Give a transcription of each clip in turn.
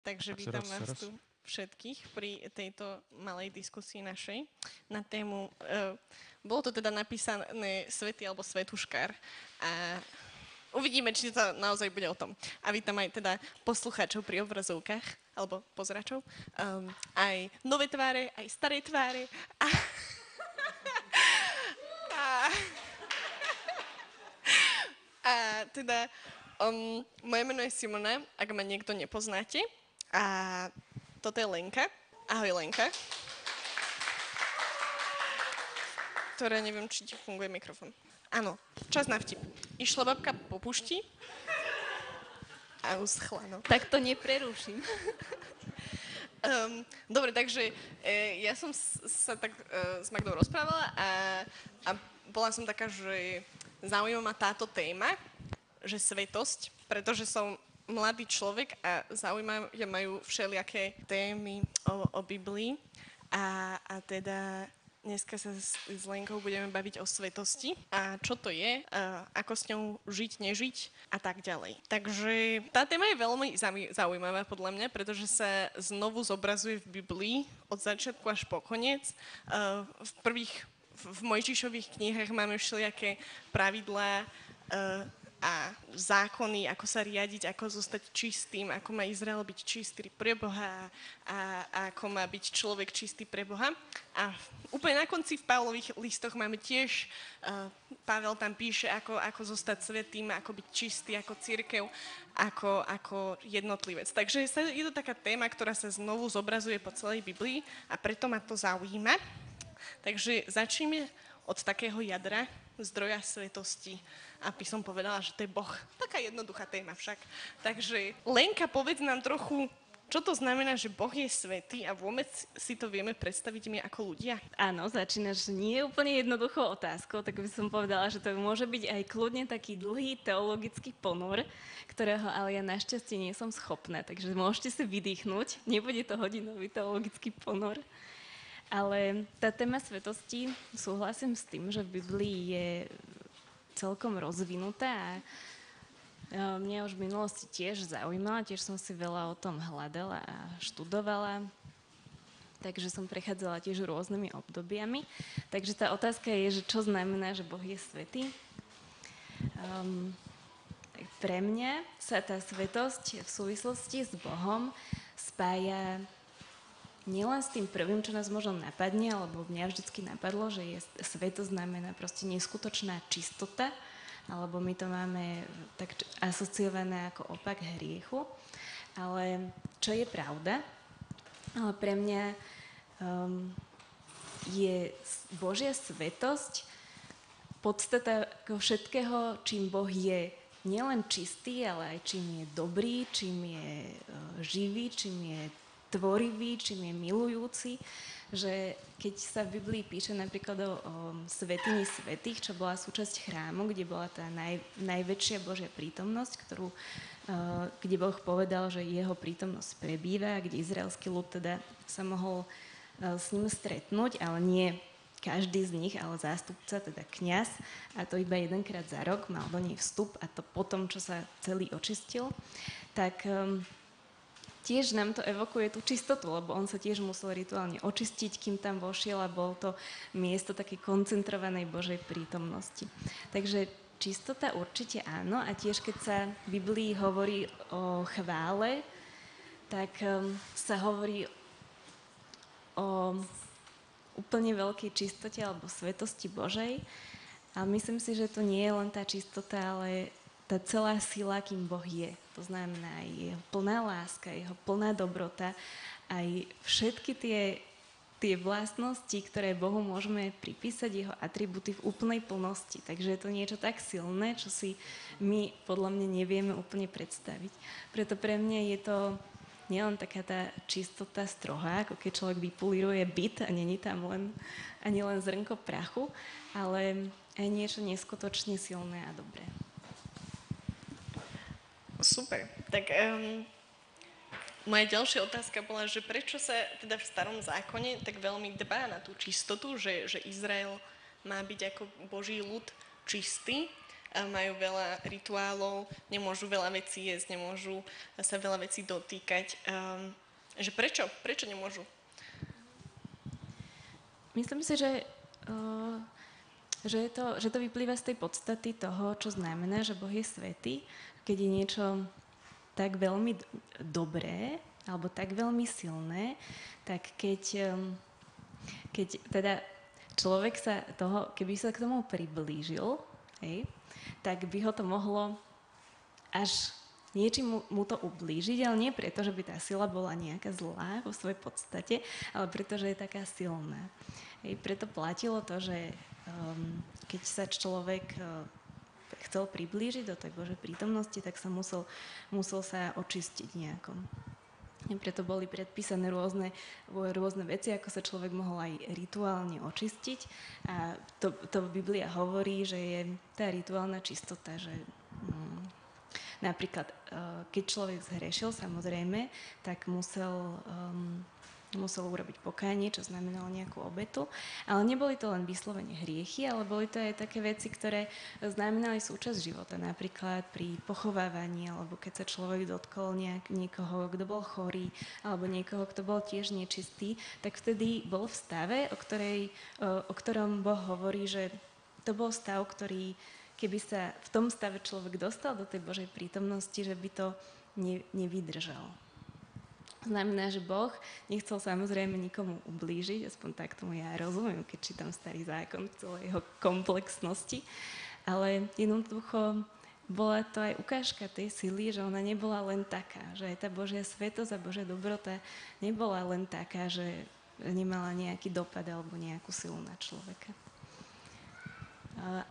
Takže Tak vítam vás tu všetkých pri tejto malej diskusii našej na tému, uh, bolo to teda napísané Svety alebo Svetuškár a uvidíme, či to naozaj bude o tom. A vítam aj teda poslucháčov pri obrazovkách alebo pozeračov, um, aj nové tváre, aj staré tváre a, a, a teda um, moje meno je Simona, ak ma niekto nepoznáte. A toto je Lenka. Ahoj Lenka. Ktorá neviem, či ti funguje mikrofón. Áno, čas na vtip. Išla babka po pušti a uschla, no. Tak to nepreruším. Um, dobre, takže e, ja som s- sa tak e, s Magdou rozprávala a, a bola som taká, že zaujíma ma táto téma, že svetosť, pretože som mladý človek a zaujímajú majú všelijaké témy o, o Biblii a, a teda dneska sa s, s Lenkou budeme baviť o svetosti a čo to je, a ako s ňou žiť, nežiť a tak ďalej. Takže tá téma je veľmi zaují- zaujímavá podľa mňa, pretože sa znovu zobrazuje v Biblii od začiatku až po koniec. V prvých, v Mojžišových knihách máme všelijaké pravidlá a zákony, ako sa riadiť, ako zostať čistým, ako má Izrael byť čistý pre Boha a, a ako má byť človek čistý pre Boha. A úplne na konci v Pavlových listoch máme tiež, uh, Pavel tam píše, ako, ako zostať svetým, ako byť čistý, ako církev, ako, ako jednotlivec. Takže je to taká téma, ktorá sa znovu zobrazuje po celej Biblii a preto ma to zaujíma. Takže začneme od takého jadra, zdroja svetosti, aby som povedala, že to je Boh. Taká jednoduchá téma však. Takže Lenka, povedz nám trochu, čo to znamená, že Boh je svetý a vôbec si to vieme predstaviť my ako ľudia? Áno, začínaš nie úplne jednoduchou otázkou, tak by som povedala, že to môže byť aj kľudne taký dlhý teologický ponor, ktorého ale ja našťastie nie som schopná, takže môžete si vydýchnuť, nebude to hodinový teologický ponor. Ale tá téma svetosti, súhlasím s tým, že v Biblii je celkom rozvinutá a e, mňa už v minulosti tiež zaujímala, tiež som si veľa o tom hľadala a študovala. Takže som prechádzala tiež rôznymi obdobiami. Takže tá otázka je, že čo znamená, že Boh je svetý? Um, pre mňa sa tá svetosť v súvislosti s Bohom spája nielen s tým prvým, čo nás možno napadne, alebo mňa vždycky napadlo, že je svetosť znamená proste neskutočná čistota, alebo my to máme tak asociované ako opak hriechu. Ale čo je pravda, ale pre mňa um, je Božia svetosť podstata všetkého, čím Boh je nielen čistý, ale aj čím je dobrý, čím je uh, živý, čím je tvorivý, čím je milujúci. Že keď sa v Biblii píše napríklad o, o svetini svetých, čo bola súčasť chrámu, kde bola tá naj, najväčšia Božia prítomnosť, ktorú, uh, kde Boh povedal, že jeho prítomnosť prebýva, kde izraelský ľud teda sa mohol uh, s ním stretnúť, ale nie každý z nich, ale zástupca, teda kňaz, a to iba jedenkrát za rok, mal do nej vstup a to potom, čo sa celý očistil, tak um, tiež nám to evokuje tú čistotu, lebo on sa tiež musel rituálne očistiť, kým tam vošiel a bol to miesto takej koncentrovanej Božej prítomnosti. Takže čistota určite áno a tiež keď sa v Biblii hovorí o chvále, tak um, sa hovorí o úplne veľkej čistote alebo svetosti Božej. A myslím si, že to nie je len tá čistota, ale tá celá sila, kým Boh je. To znamená aj jeho plná láska, jeho plná dobrota, aj všetky tie, tie vlastnosti, ktoré Bohu môžeme pripísať, jeho atributy v úplnej plnosti. Takže je to niečo tak silné, čo si my podľa mňa nevieme úplne predstaviť. Preto pre mňa je to nielen taká tá čistota strohá, ako keď človek vypulíruje byt a není tam len, ani len zrnko prachu, ale aj niečo neskutočne silné a dobré. Super. Tak um, moja ďalšia otázka bola, že prečo sa teda v starom zákone tak veľmi dbá na tú čistotu, že, že Izrael má byť ako Boží ľud čistý majú veľa rituálov, nemôžu veľa vecí jesť, nemôžu sa veľa vecí dotýkať. Um, že prečo? Prečo nemôžu? Myslím si, že, uh, že, to, že to vyplýva z tej podstaty toho, čo znamená, že Boh je svetý. Keď je niečo tak veľmi dobré, alebo tak veľmi silné, tak keď, um, keď teda človek sa toho, keby sa k tomu priblížil, hej, tak by ho to mohlo až niečím mu, mu to ublížiť, ale nie preto, že by tá sila bola nejaká zlá vo svojej podstate, ale preto, že je taká silná. Hej, preto platilo to, že um, keď sa človek uh, chcel priblížiť do tej Božej prítomnosti, tak sa musel, musel sa očistiť nejakom. Preto boli predpísané rôzne, rôzne veci, ako sa človek mohol aj rituálne očistiť. A to, to Biblia hovorí, že je tá rituálna čistota, že hm, napríklad, uh, keď človek zhrešil, samozrejme, tak musel um, musel urobiť pokánie, čo znamenalo nejakú obetu. Ale neboli to len vyslovene hriechy, ale boli to aj také veci, ktoré znamenali súčasť života. Napríklad pri pochovávaní, alebo keď sa človek dotkol nejak, niekoho, kto bol chorý, alebo niekoho, kto bol tiež nečistý, tak vtedy bol v stave, o, ktorej, o, ktorom Boh hovorí, že to bol stav, ktorý keby sa v tom stave človek dostal do tej Božej prítomnosti, že by to ne, nevydržal. Znamená, že Boh nechcel samozrejme nikomu ublížiť, aspoň tak tomu ja rozumiem, keď čítam starý zákon v celej jeho komplexnosti, ale jednoducho bola to aj ukážka tej sily, že ona nebola len taká, že aj tá Božia svetosť a Božia dobrota nebola len taká, že nemala nejaký dopad alebo nejakú silu na človeka.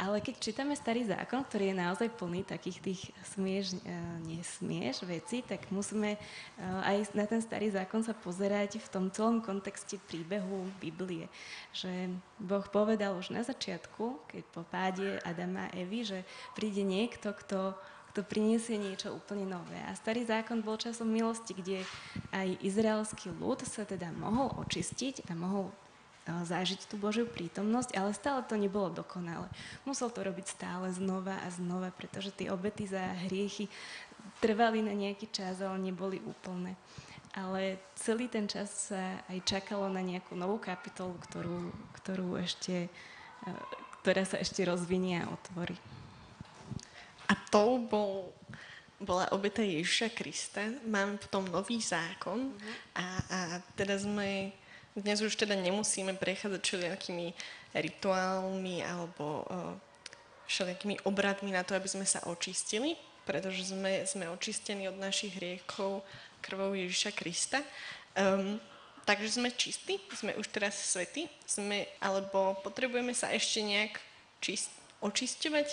Ale keď čítame starý zákon, ktorý je naozaj plný takých tých smieš, e, nesmieš veci, tak musíme e, aj na ten starý zákon sa pozerať v tom celom kontexte príbehu Biblie. Že Boh povedal už na začiatku, keď po páde Adama a Evy, že príde niekto, kto kto priniesie niečo úplne nové. A starý zákon bol časom milosti, kde aj izraelský ľud sa teda mohol očistiť a mohol zažiť tú Božiu prítomnosť, ale stále to nebolo dokonalé. Musel to robiť stále znova a znova, pretože tie obety za hriechy trvali na nejaký čas, ale neboli úplné. Ale celý ten čas sa aj čakalo na nejakú novú kapitolu, ktorú, ktorú ešte, e, ktorá sa ešte rozvinie a otvorí. A to bol, bola obeta Ježiša Krista. Máme potom nový zákon mm-hmm. a, a teda sme dnes už teda nemusíme prechádzať všelijakými rituálmi alebo uh, všelijakými obradmi na to, aby sme sa očistili, pretože sme, sme očistení od našich hriechov krvou Ježiša Krista. Um, takže sme čistí, sme už teraz svety, sme, alebo potrebujeme sa ešte nejak čist, očisťovať.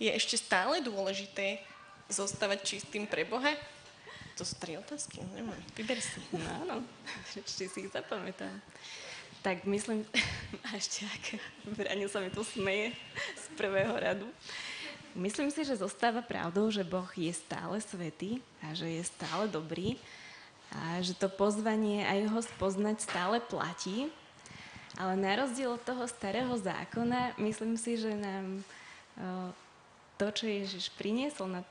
Je ešte stále dôležité zostávať čistým pre Boha? To sú tri otázky, neviem, vyber si. No áno, ešte si ich zapamätám. Tak myslím, a ešte aké, Braňo sa mi tu smeje z prvého radu. Myslím si, že zostáva pravdou, že Boh je stále svetý a že je stále dobrý a že to pozvanie a jeho spoznať stále platí. Ale na rozdiel od toho starého zákona, myslím si, že nám to, čo Ježiš priniesol na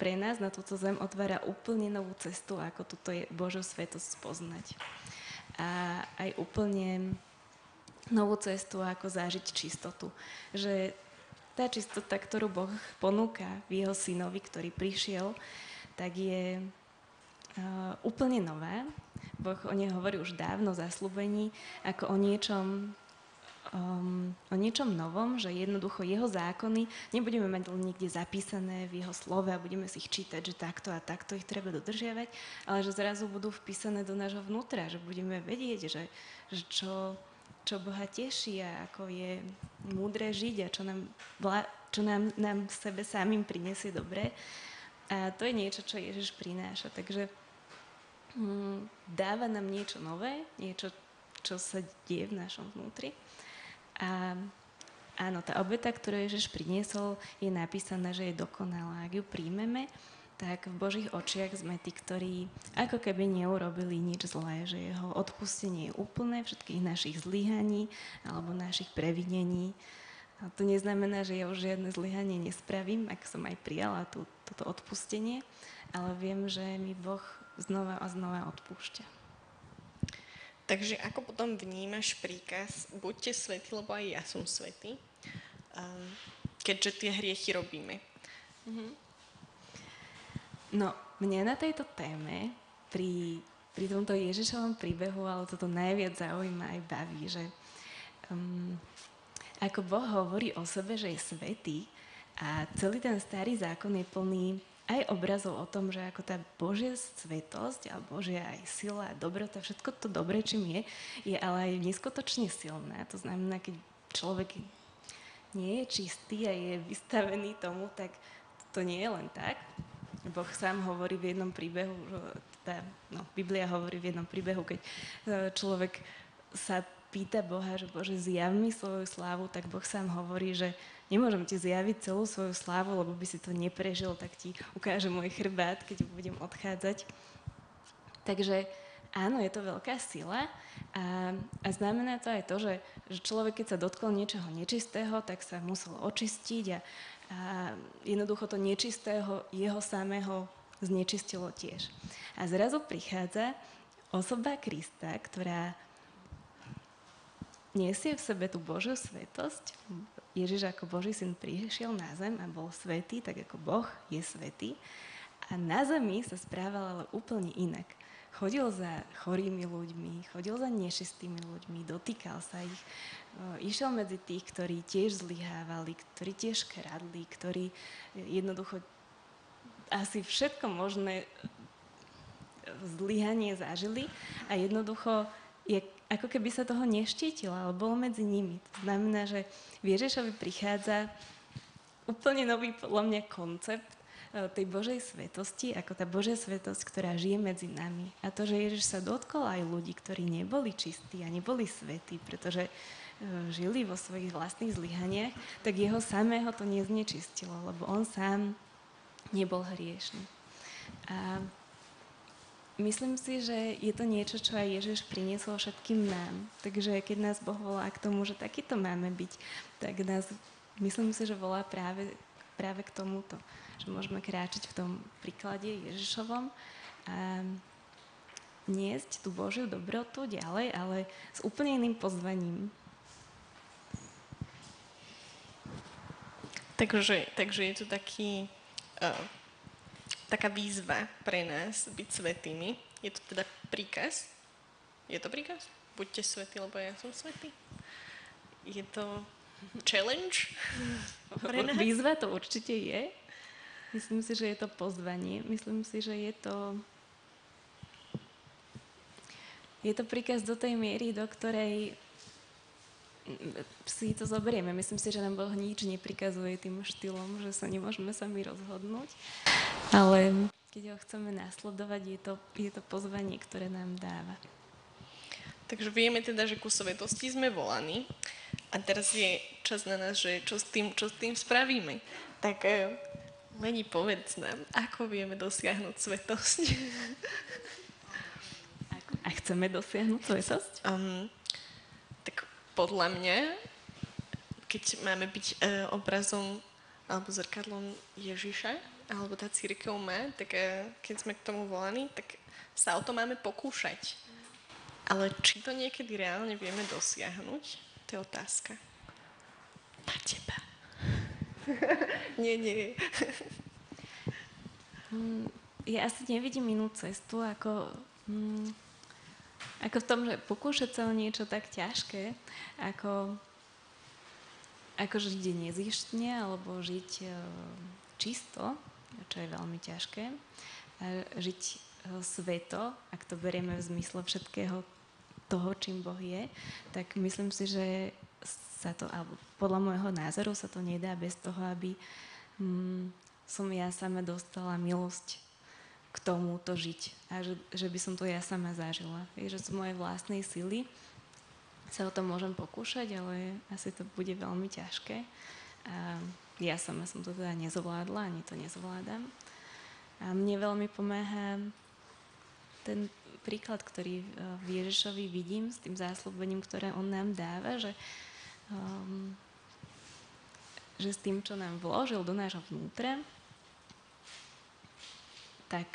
pre nás na túto zem otvára úplne novú cestu, ako túto je Božou svetosť spoznať. A aj úplne novú cestu, ako zažiť čistotu. Že tá čistota, ktorú Boh ponúka v jeho synovi, ktorý prišiel, tak je uh, úplne nová. Boh o nej hovorí už dávno zaslúbení, ako o niečom, um, o niečom novom, že jednoducho jeho zákony nebudeme mať len niekde zapísané v jeho slove a budeme si ich čítať, že takto a takto ich treba dodržiavať, ale že zrazu budú vpísané do nášho vnútra, že budeme vedieť, že, že čo, čo Boha teší a ako je múdre žiť a čo nám, čo nám, nám sebe samým prinesie dobre. A to je niečo, čo Ježiš prináša. Takže hm, dáva nám niečo nové, niečo, čo sa deje v našom vnútri. A áno, tá obeta, ktorú Ježiš priniesol, je napísaná, že je dokonalá. Ak ju príjmeme, tak v Božích očiach sme tí, ktorí ako keby neurobili nič zlé, že jeho odpustenie je úplné všetkých našich zlyhaní alebo našich previnení A to neznamená, že ja už žiadne zlyhanie nespravím, ak som aj prijala tú, toto odpustenie, ale viem, že mi Boh znova a znova odpúšťa. Takže ako potom vnímaš príkaz, buďte svetí, lebo aj ja som svetý, um, keďže tie hriechy robíme. No, mňa na tejto téme pri, pri tomto Ježišovom príbehu, ale toto najviac zaujíma aj baví, že um, ako Boh hovorí o sebe, že je svetý a celý ten starý zákon je plný aj obrazov o tom, že ako tá Božia svetosť a Božia aj sila a dobrota, všetko to dobré, čím je, je ale aj neskutočne silné. To znamená, keď človek nie je čistý a je vystavený tomu, tak to nie je len tak. Boh sám hovorí v jednom príbehu, tá, no, Biblia hovorí v jednom príbehu, keď e, človek sa pýta Boha, že Bože, zjav mi svoju slávu, tak Boh sám hovorí, že nemôžem ti zjaviť celú svoju slávu, lebo by si to neprežil, tak ti ukážem môj chrbát, keď budem odchádzať. Takže áno, je to veľká sila a, a znamená to aj to, že, že človek, keď sa dotkol niečoho nečistého, tak sa musel očistiť a, a jednoducho to nečistého jeho samého znečistilo tiež. A zrazu prichádza osoba Krista, ktorá nesie v sebe tú Božiu svetosť. Ježiš ako Boží syn prišiel na zem a bol svetý, tak ako Boh je svetý. A na zemi sa správal ale úplne inak. Chodil za chorými ľuďmi, chodil za nešistými ľuďmi, dotýkal sa ich, išiel medzi tých, ktorí tiež zlyhávali, ktorí tiež kradli, ktorí jednoducho asi všetko možné zlyhanie zažili a jednoducho je ako keby sa toho neštítil, ale bol medzi nimi. To znamená, že v Ježišovi prichádza úplne nový, podľa mňa, koncept e, tej Božej svetosti, ako tá Božia svetosť, ktorá žije medzi nami. A to, že Ježiš sa dotkol aj ľudí, ktorí neboli čistí a neboli svetí, pretože e, žili vo svojich vlastných zlyhaniach, tak jeho samého to neznečistilo, lebo on sám nebol hriešný. A Myslím si, že je to niečo, čo aj Ježiš priniesol všetkým nám. Takže keď nás Boh volá k tomu, že takýto máme byť, tak nás, myslím si, že volá práve, práve k tomuto. Že môžeme kráčať v tom príklade Ježišovom a niesť tú Božiu dobrotu ďalej, ale s úplne iným pozvaním. Takže, takže je to taký uh, taká výzva pre nás byť svetými. Je to teda príkaz? Je to príkaz? Buďte svetí, lebo ja som svetý. Je to challenge pre nás? Výzva to určite je. Myslím si, že je to pozvanie. Myslím si, že je to... Je to príkaz do tej miery, do ktorej si to zoberieme. Myslím si, že nám Boh nič neprikazuje tým štýlom, že sa nemôžeme sami rozhodnúť. Ale keď ho chceme následovať, je to, je to pozvanie, ktoré nám dáva. Takže vieme teda, že ku svetosti sme volaní a teraz je čas na nás, že čo s tým, čo s tým spravíme. Tak eh, Leni, povedz nám, ako vieme dosiahnuť svetosť? A chceme dosiahnuť svetosť? Um, podľa mňa, keď máme byť e, obrazom alebo zrkadlom Ježiša, alebo tá církev má, tak e, keď sme k tomu volaní, tak sa o to máme pokúšať. Ale či to niekedy reálne vieme dosiahnuť, to je otázka. Na teba. nie, nie. Mm, ja asi nevidím inú cestu, ako mm, ako v tom, že pokúšať sa o niečo tak ťažké, ako, ako žiť nezištne alebo žiť uh, čisto, čo je veľmi ťažké, a žiť uh, sveto, ak to berieme v zmysle všetkého toho, čím Boh je, tak myslím si, že sa to, alebo podľa môjho názoru sa to nedá bez toho, aby mm, som ja sama dostala milosť k tomuto žiť a že, že by som to ja sama zažila. Je, že z mojej vlastnej sily sa o to môžem pokúšať, ale asi to bude veľmi ťažké. A ja sama som to teda nezvládla, ani to nezvládam. A mne veľmi pomáha ten príklad, ktorý v Ježišovi vidím s tým záslúbením, ktoré on nám dáva, že um, že s tým, čo nám vložil do nášho vnútra, tak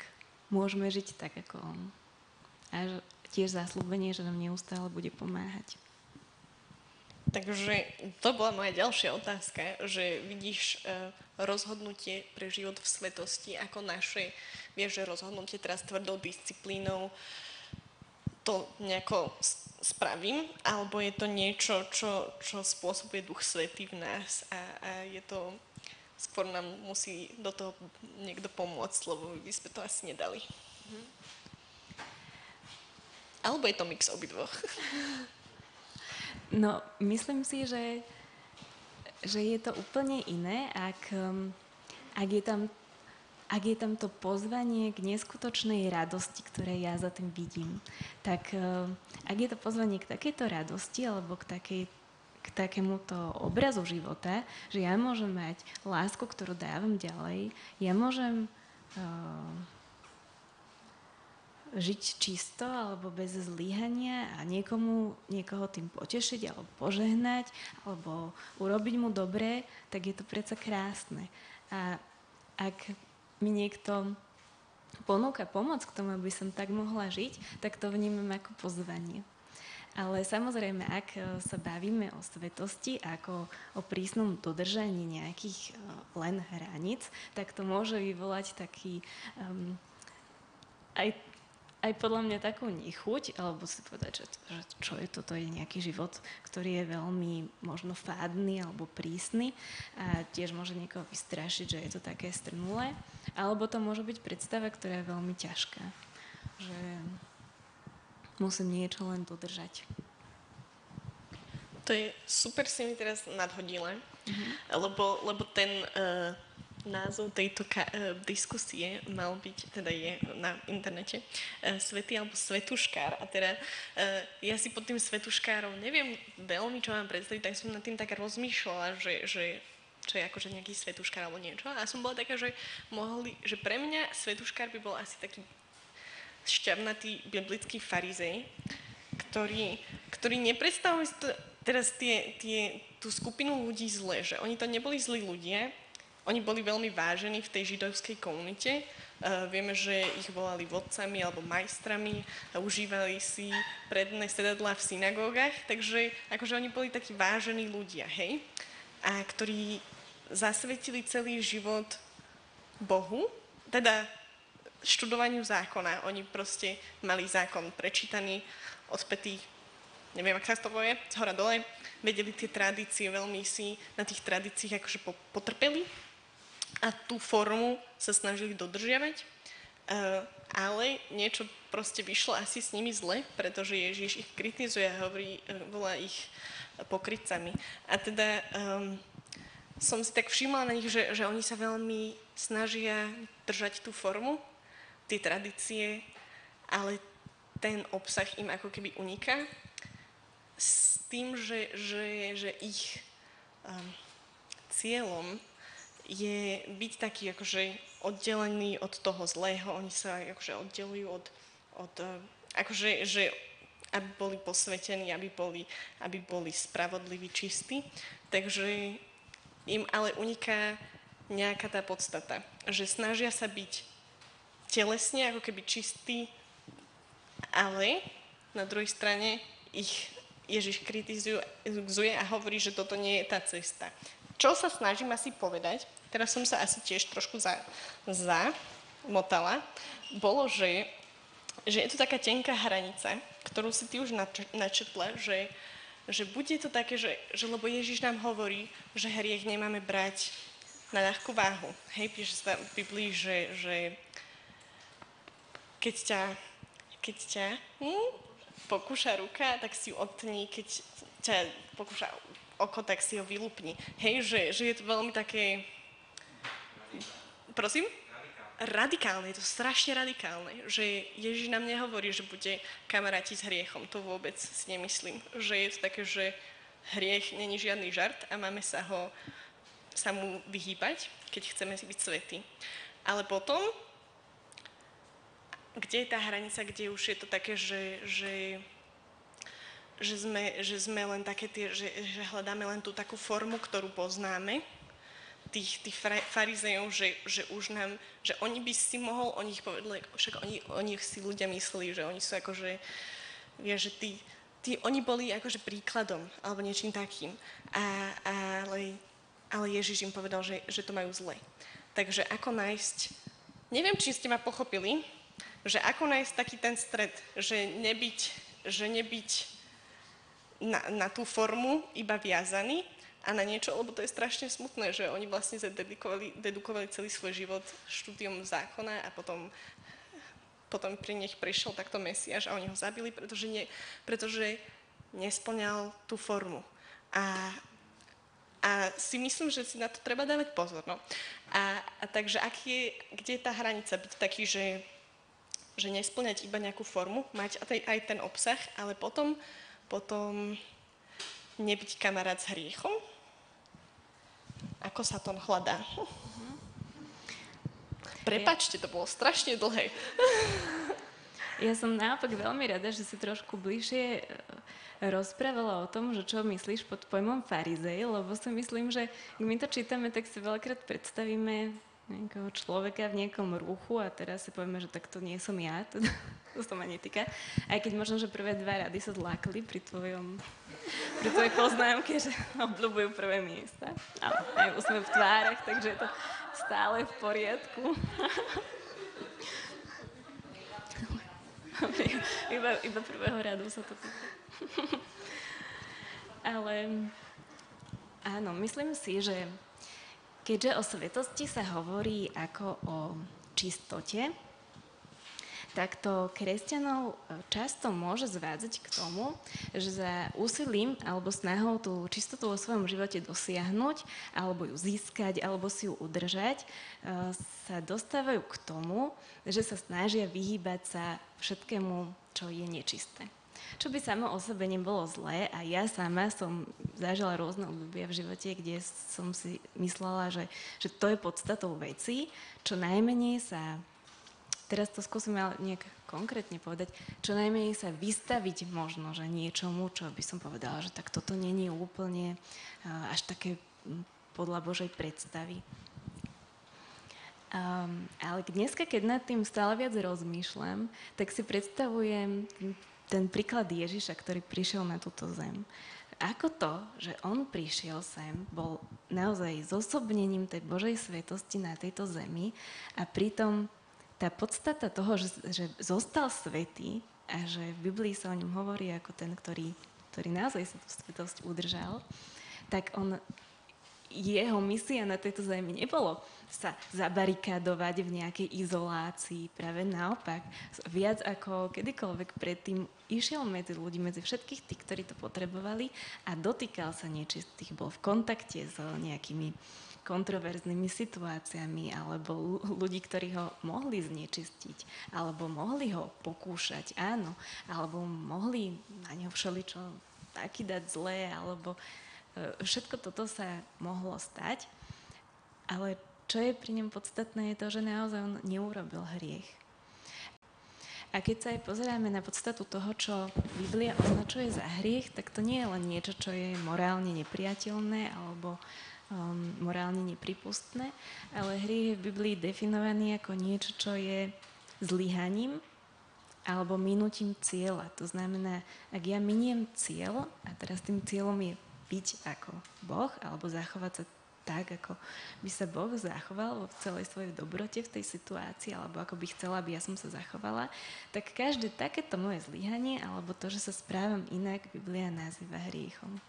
môžeme žiť tak, ako on. A tiež zaslúbenie, že nám neustále bude pomáhať. Takže to bola moja ďalšia otázka, že vidíš e, rozhodnutie pre život v svetosti ako naše, vieš, že rozhodnutie teraz tvrdou disciplínou, to nejako spravím, alebo je to niečo, čo, čo spôsobuje Duch Svetý v nás a, a je to, skôr nám musí do toho niekto pomôcť, lebo by sme to asi nedali. Alebo je to mix obidvoch. No, myslím si, že, že je to úplne iné, ak, um, ak, je tam, ak je tam to pozvanie k neskutočnej radosti, ktoré ja za tým vidím. Tak um, ak je to pozvanie k takejto radosti alebo k takej k takémuto obrazu života, že ja môžem mať lásku, ktorú dávam ďalej, ja môžem uh, žiť čisto alebo bez zlyhania a niekomu, niekoho tým potešiť alebo požehnať alebo urobiť mu dobré, tak je to predsa krásne. A ak mi niekto ponúka pomoc k tomu, aby som tak mohla žiť, tak to vnímam ako pozvanie. Ale samozrejme, ak e, sa bavíme o svetosti ako o prísnom dodržaní nejakých e, len hraníc, tak to môže vyvolať taký um, aj, aj podľa mňa takú nechuť, alebo si povedať, že, že čo je toto, je nejaký život, ktorý je veľmi možno fádny alebo prísny a tiež môže niekoho vystrašiť, že je to také strnulé, alebo to môže byť predstava, ktorá je veľmi ťažká. Že musím niečo len dodržať. To je super si mi teraz nadhodila, lebo, lebo ten uh, názov tejto ka- uh, diskusie mal byť, teda je na internete, uh, Svetý alebo Svetuškár. A teda uh, ja si pod tým Svetuškárom neviem veľmi, čo mám predstaviť, tak som nad tým tak rozmýšľala, že, že čo je akože nejaký svetuškár alebo niečo. A som bola taká, že, mohli, že pre mňa svetuškár by bol asi taký šťavnatý biblický farizej, ktorý, ktorý nepredstavuje teraz tie, tie, tú skupinu ľudí zle, že oni to neboli zlí ľudia, oni boli veľmi vážení v tej židovskej komunite. Uh, vieme, že ich volali vodcami alebo majstrami a užívali si predné sedadlá v synagógach, takže akože oni boli takí vážení ľudia, hej? A ktorí zasvetili celý život Bohu, teda študovaniu zákona. Oni proste mali zákon prečítaný, odpetý, neviem, ak sa to povie, z hora dole, vedeli tie tradície, veľmi si na tých tradíciách akože po- potrpeli a tú formu sa snažili dodržiavať, uh, ale niečo proste vyšlo asi s nimi zle, pretože Ježiš ich kritizuje a hovorí, uh, volá ich pokrytcami. A teda um, som si tak všimla na nich, že, že oni sa veľmi snažia držať tú formu, tie tradície, ale ten obsah im ako keby uniká s tým, že, že, že ich um, cieľom je byť taký akože oddelený od toho zlého, oni sa akože oddelujú od, od uh, akože, že aby boli posvetení, aby boli, aby boli spravodliví, čistí. Takže im ale uniká nejaká tá podstata, že snažia sa byť telesne ako keby čistí, ale na druhej strane ich Ježiš kritizuje a hovorí, že toto nie je tá cesta. Čo sa snažím asi povedať, teraz som sa asi tiež trošku za, zamotala, bolo, že, že je to taká tenká hranica, ktorú si ty už nač- načetla, že, že bude to také, že, že lebo Ježiš nám hovorí, že hriech nemáme brať na ľahkú váhu. Hej, píše sa v Biblii, že, že keď ťa, keď ťa hm, pokúša ruka, tak si ju odtní, keď ťa pokúša oko, tak si ho vylúpni. Hej, že, že je to veľmi také... Prosím? Radikálne, je to strašne radikálne, že Ježiš nám nehovorí, že bude kamaráti s hriechom, to vôbec si nemyslím. Že je to také, že hriech není žiadny žart a máme sa ho sa mu vyhýbať, keď chceme byť svetí. Ale potom, kde je tá hranica, kde už je to také, že, že, že, sme, že sme len také tie, že, že hľadáme len tú takú formu, ktorú poznáme tých, tých farizejov, že, že už nám, že oni by si mohol, oni ich povedali, však oni, oni si ľudia mysleli, že oni sú akože, vieš, že tí, tí, oni boli akože príkladom, alebo niečím takým. A, ale, ale Ježiš im povedal, že, že to majú zle. Takže ako nájsť, neviem, či ste ma pochopili, že ako nájsť taký ten stred, že nebyť, že nebyť na, na tú formu iba viazaný, a na niečo, lebo to je strašne smutné, že oni vlastne dedukovali, dedukovali celý svoj život štúdium zákona a potom, potom pri nich prišiel takto Mesiáš a oni ho zabili, pretože, nie, pretože nesplňal tú formu. A, a si myslím, že si na to treba dávať pozor. No. A, a takže aký je, kde je tá hranica byť taký, že, že nesplňať iba nejakú formu, mať aj, ten obsah, ale potom, potom nebyť kamarát s hriechom, ako sa to hľadá? Prepačte, to bolo strašne dlhé. Ja som naopak veľmi rada, že si trošku bližšie e, rozprávala o tom, že čo myslíš pod pojmom farizej, lebo si myslím, že ak my to čítame, tak si veľakrát predstavíme nejakého človeka v nejakom ruchu a teraz si povieme, že tak to nie som ja, to, to sa ma netýka. Aj keď možno, že prvé dva rady sa zlákli pri tvojom pri tvojej poznámke, že obľúbujú prvé miesta. A aj sme v tvárach, takže je to stále v poriadku. iba, iba prvého radu sa to týka. Ale áno, myslím si, že keďže o svetosti sa hovorí ako o čistote, tak to kresťanov e, často môže zvádzať k tomu, že za úsilím alebo snahou tú čistotu vo svojom živote dosiahnuť, alebo ju získať, alebo si ju udržať, e, sa dostávajú k tomu, že sa snažia vyhýbať sa všetkému, čo je nečisté. Čo by samo o sebe nebolo zlé a ja sama som zažila rôzne obdobia v živote, kde som si myslela, že, že to je podstatou veci, čo najmenej sa teraz to skúsim ale nejak konkrétne povedať, čo najmenej sa vystaviť možno, že niečomu, čo by som povedala, že tak toto není úplne až také podľa Božej predstavy. Um, ale dneska, keď nad tým stále viac rozmýšľam, tak si predstavujem ten príklad Ježiša, ktorý prišiel na túto zem. Ako to, že on prišiel sem, bol naozaj zosobnením tej Božej svetosti na tejto zemi a pritom tá podstata toho, že, že zostal svetý a že v Biblii sa o ňom hovorí ako ten, ktorý, ktorý naozaj sa tú svetosť udržal, tak on, jeho misia na tejto zemi nebolo sa zabarikádovať v nejakej izolácii. Práve naopak, viac ako kedykoľvek predtým išiel medzi ľudí, medzi všetkých tých, ktorí to potrebovali a dotýkal sa nečistých, bol v kontakte s nejakými kontroverznými situáciami alebo ľudí, ktorí ho mohli znečistiť alebo mohli ho pokúšať, áno, alebo mohli na ňo všeličo taký dať zlé alebo všetko toto sa mohlo stať, ale čo je pri ňom podstatné je to, že naozaj on neurobil hriech. A keď sa aj pozeráme na podstatu toho, čo Biblia označuje za hriech, tak to nie je len niečo, čo je morálne nepriateľné alebo um, morálne nepripustné, ale hriech je v Biblii definovaný ako niečo, čo je zlyhaním alebo minutím cieľa. To znamená, ak ja miniem cieľ a teraz tým cieľom je byť ako Boh alebo zachovať sa tak, ako by sa Boh zachoval v celej svojej dobrote v tej situácii, alebo ako by chcela, aby ja som sa zachovala, tak každé takéto moje zlyhanie, alebo to, že sa správam inak, Biblia nazýva hriechom.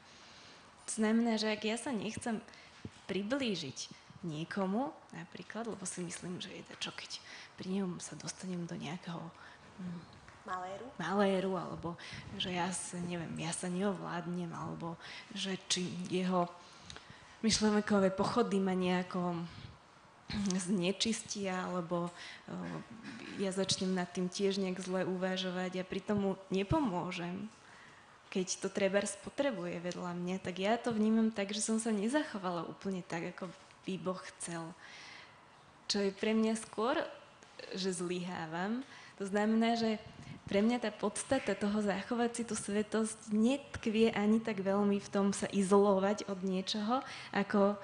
To znamená, že ak ja sa nechcem priblížiť niekomu, napríklad, lebo si myslím, že je to čo, keď pri ňom sa dostanem do nejakého hm, maléru. maléru, alebo že ja sa, neviem, ja sa neovládnem, alebo že či jeho myšlenkové pochody ma nejako znečistia, alebo uh, ja začnem nad tým tiež nejak zle uvažovať a pri tomu nepomôžem keď to treba potrebuje vedľa mňa, tak ja to vnímam tak, že som sa nezachovala úplne tak, ako by Boh chcel. Čo je pre mňa skôr, že zlyhávam. To znamená, že pre mňa tá podstata toho zachovať si tú svetosť netkvie ani tak veľmi v tom sa izolovať od niečoho, ako e,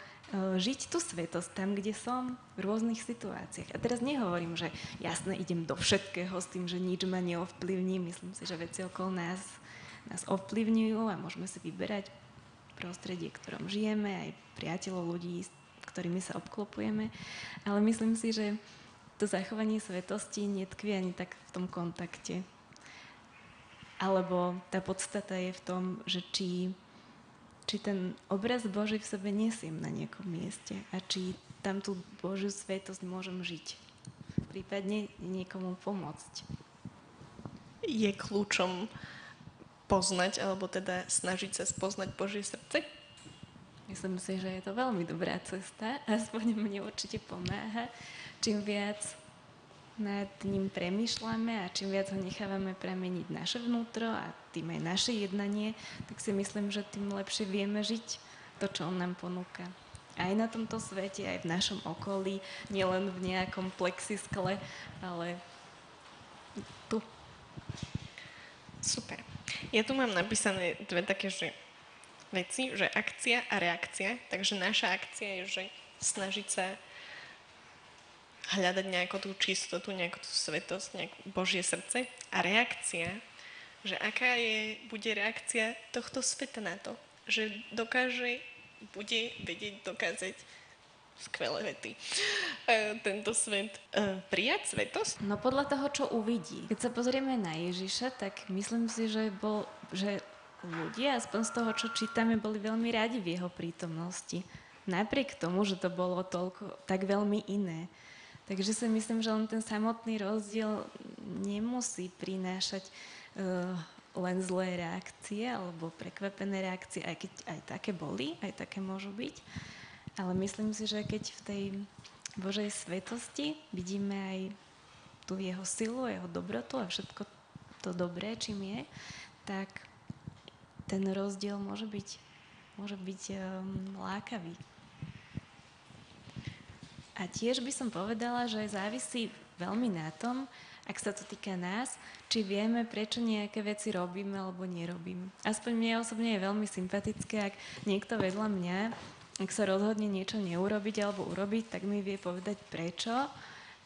žiť tú svetosť tam, kde som, v rôznych situáciách. A teraz nehovorím, že jasne idem do všetkého s tým, že nič ma neovplyvní. Myslím si, že veci okolo nás nás ovplyvňujú a môžeme si vyberať prostredie, v ktorom žijeme, aj priateľov, ľudí, s ktorými sa obklopujeme. Ale myslím si, že to zachovanie svetosti netkvie ani tak v tom kontakte. Alebo tá podstata je v tom, že či, či ten obraz Boží v sebe nesiem na nejakom mieste a či tam tú Božiu svetosť môžem žiť. Prípadne niekomu pomôcť. Je kľúčom poznať, alebo teda snažiť sa spoznať Božie srdce? Myslím si, že je to veľmi dobrá cesta. Aspoň mne určite pomáha čím viac nad ním premyšľame a čím viac ho nechávame premeniť naše vnútro a tým aj naše jednanie, tak si myslím, že tým lepšie vieme žiť to, čo on nám ponúka. Aj na tomto svete, aj v našom okolí, nielen v nejakom plexiskle, ale tu. Super. Ja tu mám napísané dve také, že veci, že akcia a reakcia. Takže naša akcia je, že snažiť sa hľadať nejakú tú čistotu, nejakú tú svetosť, nejakú Božie srdce a reakcia, že aká je, bude reakcia tohto sveta na to, že dokáže, bude vedieť dokázať skvelé vety. E, tento svet e, prijať svetosť? No podľa toho, čo uvidí. Keď sa pozrieme na Ježiša, tak myslím si, že, bol, že ľudia, aspoň z toho, čo čítame, boli veľmi radi v jeho prítomnosti. Napriek tomu, že to bolo toľko, tak veľmi iné. Takže si myslím, že len ten samotný rozdiel nemusí prinášať uh, len zlé reakcie alebo prekvapené reakcie, aj keď aj také boli, aj také môžu byť. Ale myslím si, že keď v tej Božej svetosti vidíme aj tú jeho silu, jeho dobrotu a všetko to dobré, čím je, tak ten rozdiel môže byť, môže byť um, lákavý. A tiež by som povedala, že závisí veľmi na tom, ak sa to týka nás, či vieme, prečo nejaké veci robíme alebo nerobíme. Aspoň mne osobne je veľmi sympatické, ak niekto vedľa mňa, ak sa rozhodne niečo neurobiť alebo urobiť, tak mi vie povedať prečo.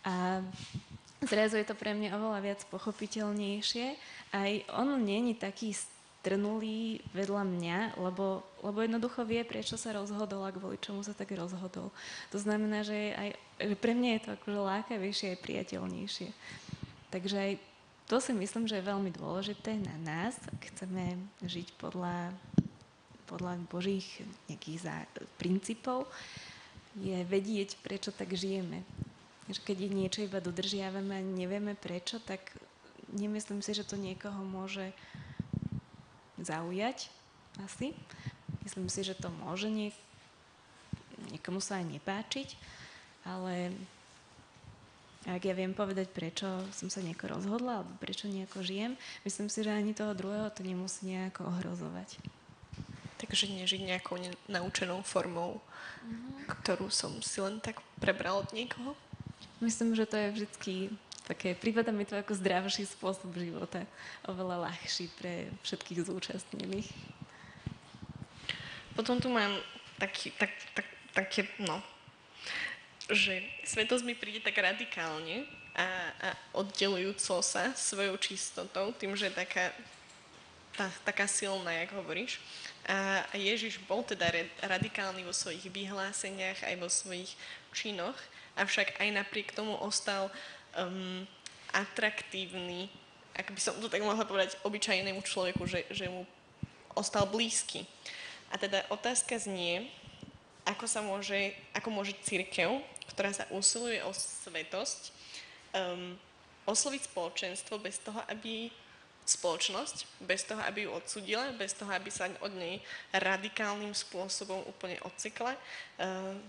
A zrazu je to pre mňa oveľa viac pochopiteľnejšie. Aj on není taký trnulý vedľa mňa, lebo, lebo jednoducho vie, prečo sa rozhodol a kvôli čomu sa tak rozhodol. To znamená, že, aj, pre mňa je to akože lákavejšie aj priateľnejšie. Takže aj to si myslím, že je veľmi dôležité na nás, ak chceme žiť podľa, podľa Božích nejakých zá, princípov, je vedieť, prečo tak žijeme. Keď niečo iba dodržiavame a nevieme prečo, tak nemyslím si, že to niekoho môže zaujať asi. Myslím si, že to môže niek- niekomu sa aj nepáčiť, ale ak ja viem povedať, prečo som sa nejako rozhodla, alebo prečo nejako žijem, myslím si, že ani toho druhého to nemusí nejako ohrozovať. Takže nežiť nejakou naučenou formou, mm-hmm. ktorú som si len tak prebral od niekoho? Myslím, že to je vždycky také, prípada mi to ako zdravší spôsob života, oveľa ľahší pre všetkých zúčastnených. Potom tu mám taký, tak, tak, také, no, že svetosť mi príde tak radikálne a, a oddelujúco sa svojou čistotou, tým, že je taká, tá, taká silná, jak hovoríš. A Ježiš bol teda radikálny vo svojich vyhláseniach, aj vo svojich činoch, avšak aj napriek tomu ostal um, atraktívny, ak by som to tak mohla povedať, obyčajnému človeku, že, že mu ostal blízky. A teda otázka znie, ako sa môže, ako môže církev, ktorá sa usiluje o svetosť, um, osloviť spoločenstvo bez toho, aby spoločnosť, bez toho, aby ju odsudila, bez toho, aby sa od nej radikálnym spôsobom úplne odsekla,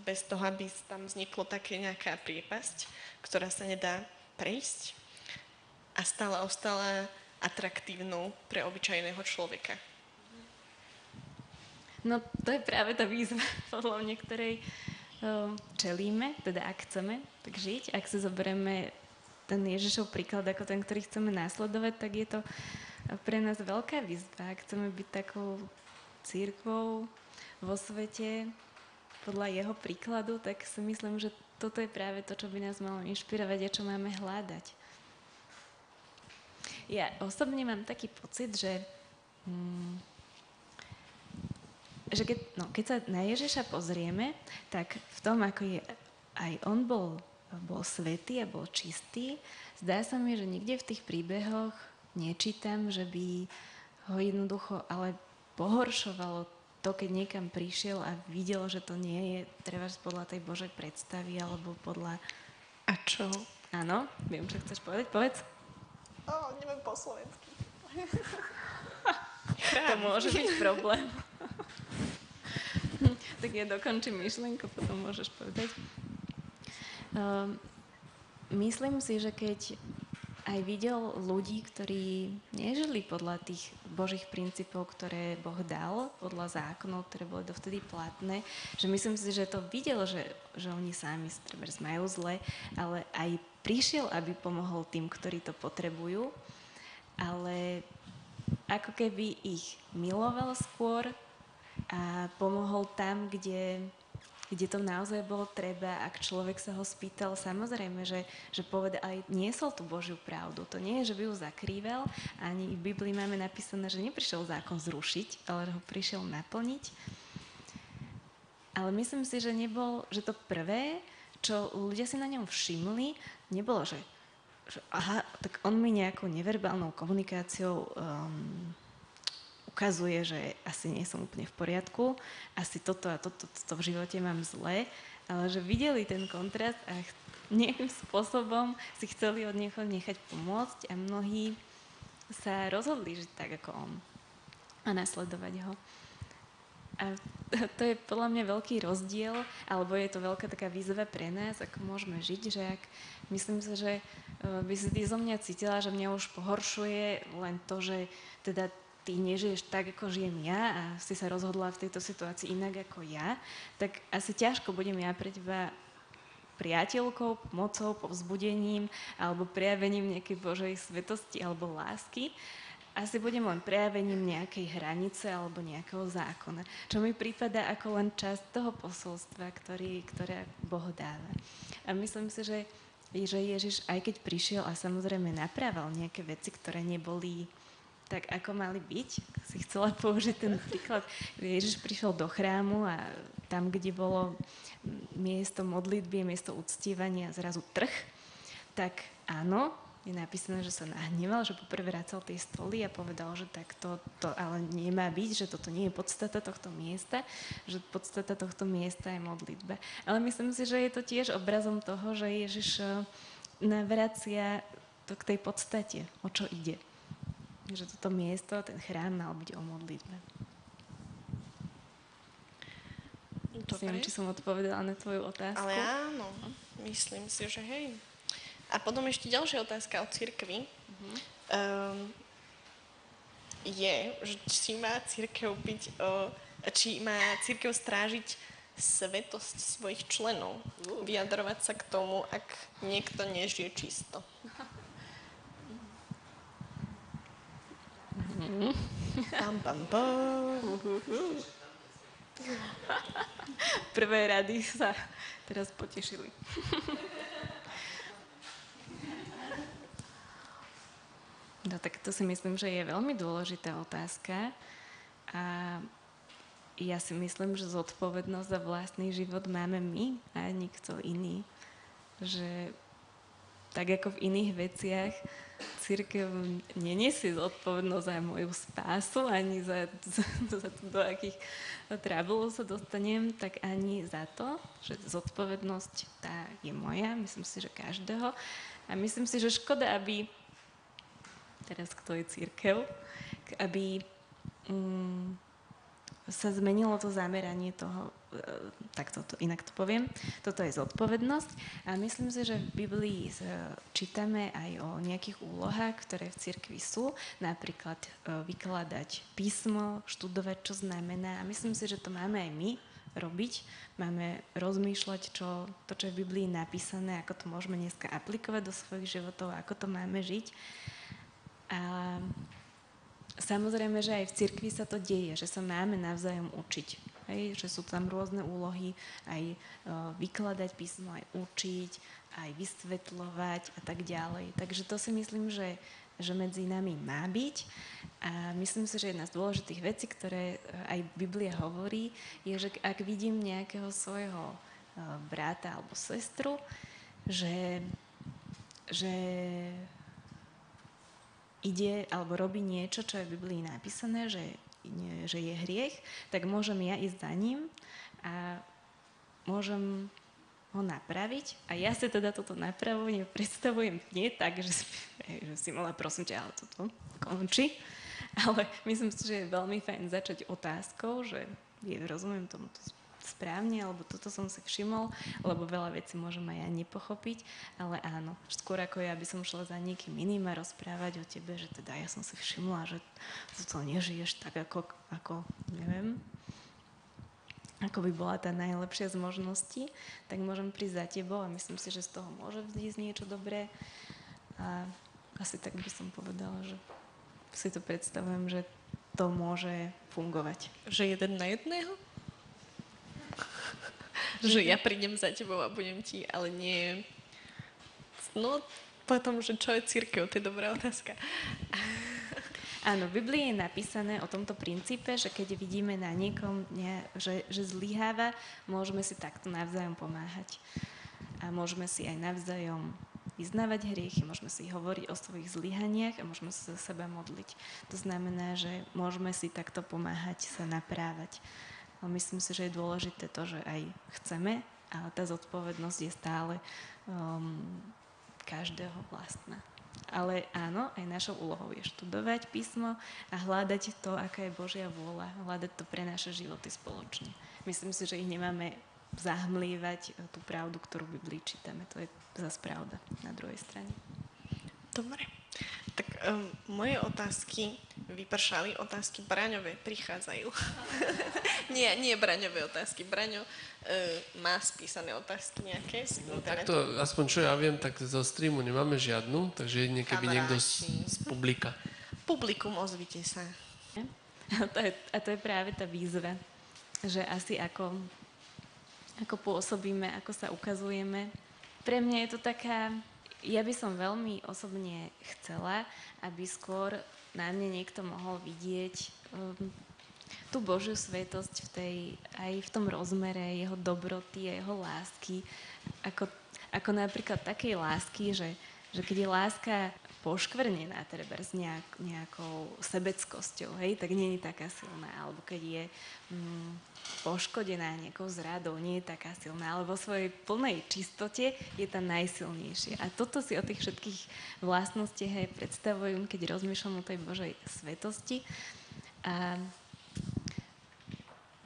bez toho, aby tam vzniklo také nejaká priepasť, ktorá sa nedá prejsť a stále ostala atraktívnou pre obyčajného človeka. No to je práve tá výzva, podľa mňa, ktorej um, čelíme, teda ak chceme tak žiť, ak si zoberieme ten Ježišov príklad ako ten, ktorý chceme následovať, tak je to pre nás veľká výzva. Ak chceme byť takou církvou vo svete podľa jeho príkladu, tak si myslím, že toto je práve to, čo by nás malo inšpirovať a čo máme hľadať. Ja osobne mám taký pocit, že, hmm, že keď, no, keď sa na Ježiša pozrieme, tak v tom, ako je aj on bol, bol svetý a bol čistý, zdá sa mi, že nikde v tých príbehoch nečítam, že by ho jednoducho ale pohoršovalo to, keď niekam prišiel a videl, že to nie je treba podľa tej Božej predstavy alebo podľa... A čo? Áno, viem, čo chceš povedať. Povedz. Oh, neviem po slovensky. to môže byť problém. tak ja dokončím myšlienku, potom môžeš povedať. Um, myslím si, že keď aj videl ľudí, ktorí nežili podľa tých božích princípov, ktoré Boh dal, podľa zákonov, ktoré boli dovtedy platné, že myslím si, že to videl, že, že oni sami treba majú zle, ale aj prišiel, aby pomohol tým, ktorí to potrebujú, ale ako keby ich miloval skôr a pomohol tam, kde kde to naozaj bolo treba, ak človek sa ho spýtal, samozrejme, že, že poveda, aj niesol tú Božiu pravdu. To nie je, že by ju zakrýval, ani v Biblii máme napísané, že neprišiel zákon zrušiť, ale ho prišiel naplniť. Ale myslím si, že nebol, že to prvé, čo ľudia si na ňom všimli, nebolo, že, že aha, tak on mi nejakou neverbálnou komunikáciou um, ukazuje, že asi nie som úplne v poriadku, asi toto a toto, toto v živote mám zle, ale že videli ten kontrast a nejakým spôsobom si chceli od niekoho nechať pomôcť a mnohí sa rozhodli žiť tak ako on a nasledovať ho. A to je podľa mňa veľký rozdiel, alebo je to veľká taká výzva pre nás, ako môžeme žiť, že ak myslím si, že eh, by si ty zo mňa cítila, že mňa už pohoršuje len to, že teda ty nežiješ tak, ako žijem ja a si sa rozhodla v tejto situácii inak ako ja, tak asi ťažko budem ja pre teba priateľkou, pomocou, povzbudením alebo prejavením nejakej Božej svetosti alebo lásky. Asi budem len prejavením nejakej hranice alebo nejakého zákona, čo mi prípada ako len časť toho posolstva, ktorý, ktoré Boh dáva. A myslím si, že, že Ježiš, aj keď prišiel a samozrejme naprával nejaké veci, ktoré neboli tak ako mali byť. Si chcela použiť ten príklad. Ježiš prišiel do chrámu a tam, kde bolo miesto modlitby, miesto uctievania, zrazu trh, tak áno, je napísané, že sa nahneval, že poprvé vracal tie stoly a povedal, že tak to, to ale nemá byť, že toto nie je podstata tohto miesta, že podstata tohto miesta je modlitba. Ale myslím si, že je to tiež obrazom toho, že Ježiš eh, navracia to k tej podstate, o čo ide že toto miesto, ten chrám mal byť o modlitbe. Dobre. Neviem, či som odpovedala na tvoju otázku. Ale áno, myslím si, že hej. A potom ešte ďalšia otázka o cirkvi. Uh-huh. Um, je, že či má církev byť, uh, či má církev strážiť svetosť svojich členov. Uh. Vyjadrovať sa k tomu, ak niekto nežije čisto. Pam, pam, pam. Prvé rady sa teraz potešili. No tak to si myslím, že je veľmi dôležitá otázka a ja si myslím, že zodpovednosť za vlastný život máme my a nikto iný. Že tak ako v iných veciach církev neniesie zodpovednosť za moju spásu, ani za, za, za to, do akých trábulov sa dostanem, tak ani za to, že zodpovednosť tá je moja, myslím si, že každého. A myslím si, že škoda, aby teraz kto je církev, aby um, sa zmenilo to zameranie toho, e, tak to, inak to poviem, toto je zodpovednosť a myslím si, že v Biblii čítame aj o nejakých úlohách, ktoré v cirkvi sú, napríklad e, vykladať písmo, študovať, čo znamená a myslím si, že to máme aj my robiť. Máme rozmýšľať, čo, to, čo je v Biblii napísané, ako to môžeme dneska aplikovať do svojich životov, ako to máme žiť. A samozrejme, že aj v cirkvi sa to deje, že sa máme navzájom učiť. Hej, že sú tam rôzne úlohy, aj e, vykladať písmo, aj učiť, aj vysvetľovať a tak ďalej. Takže to si myslím, že, že medzi nami má byť. A myslím si, že jedna z dôležitých vecí, ktoré e, aj Biblia hovorí, je, že ak vidím nejakého svojho e, brata alebo sestru, že, že ide alebo robí niečo, čo je v Biblii napísané, že že je hriech, tak môžem ja ísť za ním a môžem ho napraviť. A ja si teda toto napravovanie predstavujem nie tak, že si, že si mala prosím ťa, ale toto končí. Ale myslím si, že je veľmi fajn začať otázkou, že rozumiem tomu správne, alebo toto som si všimol, lebo veľa vecí môžem aj ja nepochopiť, ale áno, skôr ako ja by som šla za niekým iným a rozprávať o tebe, že teda ja som si všimla, že to nežiješ tak ako, ako neviem, ako by bola tá najlepšia z možností, tak môžem prísť za tebou a myslím si, že z toho môže vzísť niečo dobré. A asi tak by som povedala, že si to predstavujem, že to môže fungovať. Že jeden na jedného? Že ja prídem za tebou a budem ti, ale nie... No, potom, že čo je církev, to je dobrá otázka. Áno, v Biblii je napísané o tomto princípe, že keď vidíme na niekom, ne, že, že zlyháva, môžeme si takto navzájom pomáhať. A môžeme si aj navzájom vyznávať hriechy, môžeme si hovoriť o svojich zlyhaniach a môžeme sa za seba modliť. To znamená, že môžeme si takto pomáhať sa naprávať. Myslím si, že je dôležité to, že aj chceme, ale tá zodpovednosť je stále um, každého vlastná. Ale áno, aj našou úlohou je študovať písmo a hľadať to, aká je Božia vôľa, hľadať to pre naše životy spoločne. Myslím si, že ich nemáme zahmlievať eh, tú pravdu, ktorú v Biblii čítame. To je zase pravda na druhej strane. Dobre. Tak um, moje otázky vypršali, otázky Braňové prichádzajú. nie, nie Braňové otázky. Braňo uh, má spísané otázky nejaké z no, takto, aspoň čo ja viem, tak zo streamu nemáme žiadnu, takže jedine keby Kamaráči. niekto z, z publika. Publikum, ozvite sa. A to, je, a to je práve tá výzva, že asi ako, ako pôsobíme, ako sa ukazujeme. Pre mňa je to taká ja by som veľmi osobne chcela, aby skôr na mne niekto mohol vidieť um, tú Božiu svetosť v tej, aj v tom rozmere jeho dobroty a jeho lásky, ako, ako napríklad takej lásky, že, že keď je láska poškvrnená treba s nejak, nejakou sebeckosťou, hej, tak nie je taká silná. Alebo keď je mm, poškodená nejakou zradou, nie je taká silná, ale vo svojej plnej čistote je tá najsilnejšia. A toto si o tých všetkých vlastnostiach aj predstavujem, keď rozmýšľam o tej Božej svetosti. A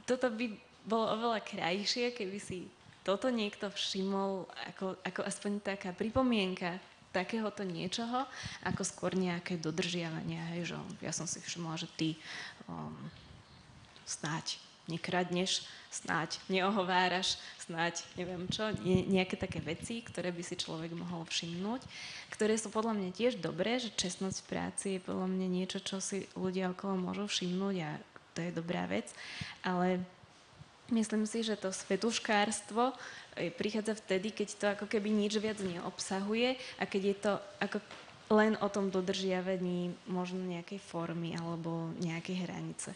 toto by bolo oveľa krajšie, keby si toto niekto všimol ako, ako aspoň taká pripomienka takéhoto niečoho, ako skôr nejaké dodržiavania. Hej, že ja som si všimla, že ty um, snáď nekradneš, snáď neohováraš, snáď neviem čo, nie, nejaké také veci, ktoré by si človek mohol všimnúť, ktoré sú podľa mňa tiež dobré, že čestnosť v práci je podľa mňa niečo, čo si ľudia okolo môžu všimnúť a to je dobrá vec, ale myslím si, že to svetuškárstvo prichádza vtedy, keď to ako keby nič viac neobsahuje a keď je to ako len o tom dodržiavaní možno nejakej formy alebo nejakej hranice.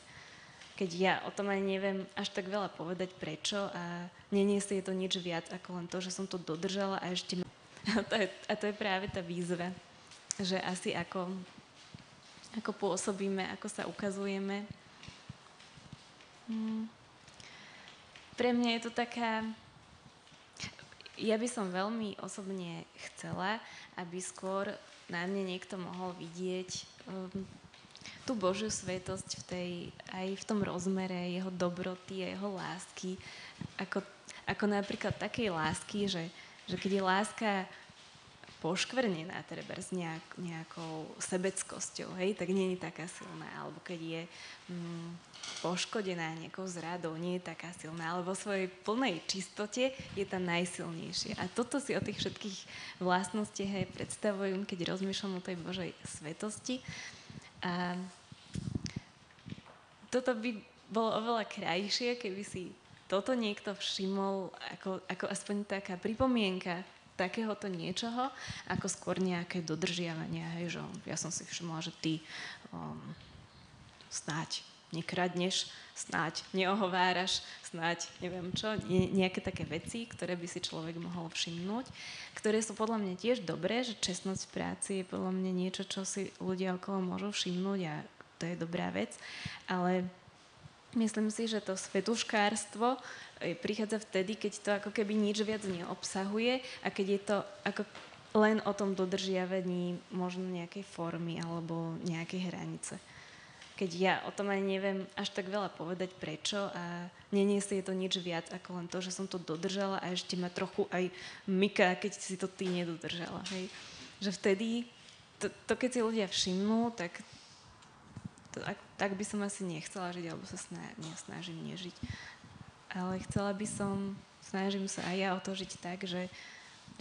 Keď ja o tom ani neviem až tak veľa povedať prečo a neniesie to nič viac ako len to, že som to dodržala a ešte... A to je, a to je práve tá výzva, že asi ako, ako pôsobíme, ako sa ukazujeme. Hmm. Pre mňa je to taká ja by som veľmi osobne chcela, aby skôr na mne niekto mohol vidieť um, tú Božiu svetosť v tej, aj v tom rozmere jeho dobroty a jeho lásky, ako, ako napríklad takej lásky, že, že keď je láska poškvrnená treba s nejak, nejakou sebeckosťou, hej, tak nie je taká silná. Alebo keď je mm, poškodená nejakou zradou, nie je taká silná, ale vo svojej plnej čistote je tá najsilnejšia. A toto si o tých všetkých vlastnostiach aj predstavujem, keď rozmýšľam o tej Božej svetosti. A toto by bolo oveľa krajšie, keby si toto niekto všimol ako, ako aspoň taká pripomienka takéhoto niečoho, ako skôr nejaké dodržiavania. Hej, že ja som si všimla, že ty um, snáď nekradneš, snáď neohováraš, snáď neviem čo, nie, nejaké také veci, ktoré by si človek mohol všimnúť, ktoré sú podľa mňa tiež dobré, že čestnosť v práci je podľa mňa niečo, čo si ľudia okolo môžu všimnúť a to je dobrá vec, ale Myslím si, že to svetuškárstvo e, prichádza vtedy, keď to ako keby nič viac neobsahuje a keď je to ako len o tom dodržiavaní možno nejakej formy alebo nejakej hranice. Keď ja o tom ani neviem až tak veľa povedať prečo a neniesie to nič viac ako len to, že som to dodržala a ešte ma trochu aj myká, keď si to ty nedodržala. Hej. Že vtedy, to, to keď si ľudia všimnú, tak to, ak, tak by som asi nechcela žiť, alebo sa sná, nesnažím nežiť. Ale chcela by som, snažím sa aj ja o to žiť tak, že,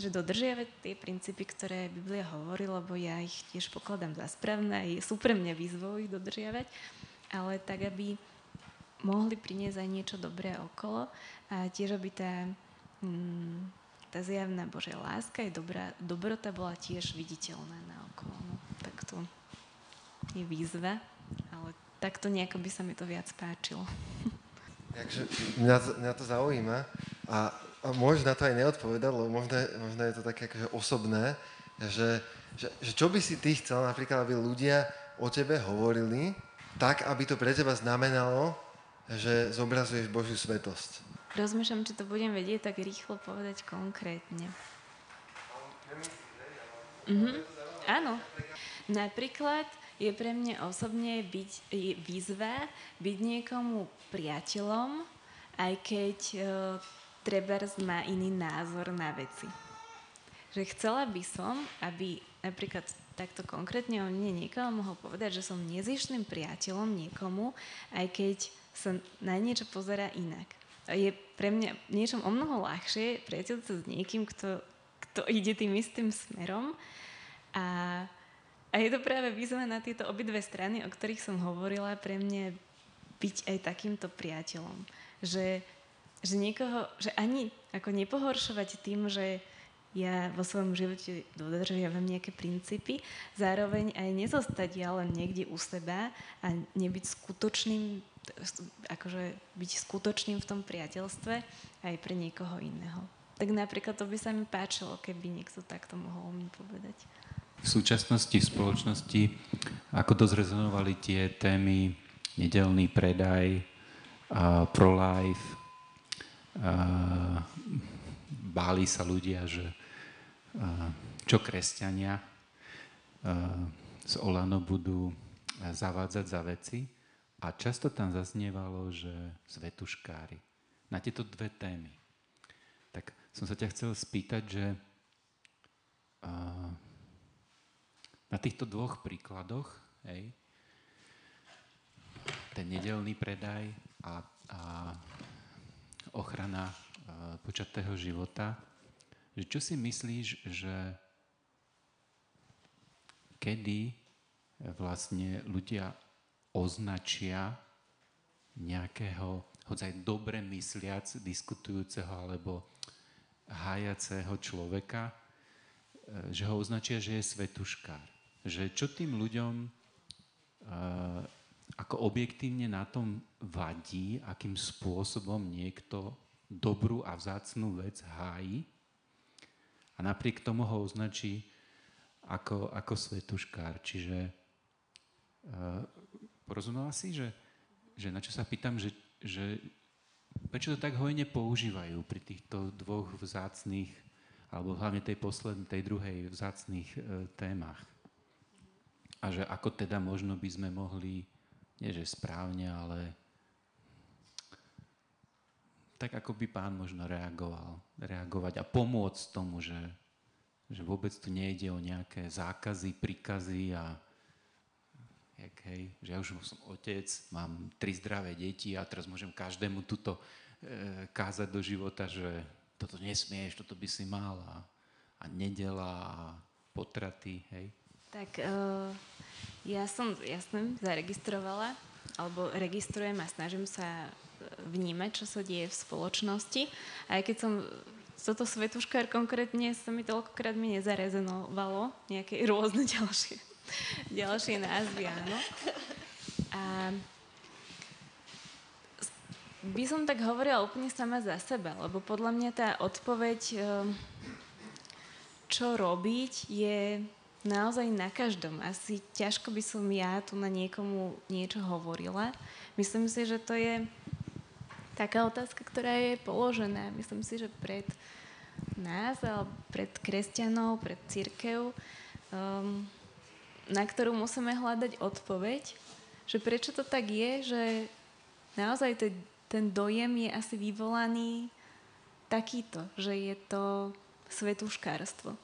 že dodržiavať tie princípy, ktoré Biblia hovorí, lebo ja ich tiež pokladám za správne a sú pre mňa výzvou ich dodržiavať, ale tak, aby mohli priniesť aj niečo dobré okolo a tiež, aby tá, mm, tá zjavná Božia láska aj dobrá, dobrota bola tiež viditeľná na okolo. No, tak to je výzva ale takto nejako by sa mi to viac páčilo. Takže mňa, mňa to zaujíma a, a môžeš na to aj neodpovedať, lebo možno, možno je to také akože osobné, že, že, že čo by si ty chcel napríklad, aby ľudia o tebe hovorili, tak, aby to pre teba znamenalo, že zobrazuješ Božiu svetosť. Rozmýšľam, či to budem vedieť tak rýchlo povedať konkrétne. Mhm. Áno. Napríklad je pre mňa osobne byť, výzva byť niekomu priateľom, aj keď e, treba má iný názor na veci. Že chcela by som, aby napríklad takto konkrétne o mne niekoho mohol povedať, že som nezištným priateľom niekomu, aj keď sa na niečo pozera inak. Je pre mňa niečom o mnoho ľahšie priateľ sa s niekým, kto, kto ide tým istým smerom a a je to práve výzva na tieto obidve strany, o ktorých som hovorila, pre mňa byť aj takýmto priateľom. Že, že niekoho, že ani ako nepohoršovať tým, že ja vo svojom živote dodržiavam nejaké princípy, zároveň aj nezostať ja len niekde u seba a nebyť skutočným, akože byť skutočným v tom priateľstve aj pre niekoho iného. Tak napríklad to by sa mi páčilo, keby niekto takto mohol mi povedať v súčasnosti v spoločnosti, ako dosť rezonovali tie témy nedelný predaj, uh, pro-life, uh, báli sa ľudia, že uh, čo kresťania uh, z Olano budú zavádzať za veci a často tam zaznievalo, že svetuškári. Na tieto dve témy. Tak som sa ťa chcel spýtať, že uh, na týchto dvoch príkladoch, hej, ten nedelný predaj a, a ochrana a, počatého života, že čo si myslíš, že kedy vlastne ľudia označia nejakého, hoď aj dobre mysliac, diskutujúceho alebo hájaceho človeka, že ho označia, že je svetuškár že čo tým ľuďom uh, ako objektívne na tom vadí, akým spôsobom niekto dobrú a vzácnú vec hájí a napriek tomu ho označí ako, ako svetuškár. Čiže uh, porozumela si, že, že na čo sa pýtam, že, že prečo to tak hojne používajú pri týchto dvoch vzácných, alebo hlavne tej poslednej, tej druhej vzácných uh, témach a že ako teda možno by sme mohli, nie že správne, ale tak ako by pán možno reagoval, reagovať a pomôcť tomu, že, že vôbec tu nejde o nejaké zákazy, príkazy a jak, hej, že ja už som otec, mám tri zdravé deti a teraz môžem každému tuto e, kázať do života, že toto nesmieš, toto by si mal a, a nedela a potraty, hej. Tak uh, ja som, jasne, zaregistrovala, alebo registrujem a snažím sa vnímať, čo sa deje v spoločnosti. Aj keď som toto svetuškár konkrétne sa mi toľkokrát mi nezarezenovalo, nejaké rôzne ďalšie, ďalšie názvy, áno. A by som tak hovorila úplne sama za seba, lebo podľa mňa tá odpoveď, ehm, čo robiť, je naozaj na každom. Asi ťažko by som ja tu na niekomu niečo hovorila. Myslím si, že to je taká otázka, ktorá je položená. Myslím si, že pred nás, alebo pred kresťanov, pred církev, um, na ktorú musíme hľadať odpoveď, že prečo to tak je, že naozaj to ten dojem je asi vyvolaný takýto, že je to svetúškárstvo.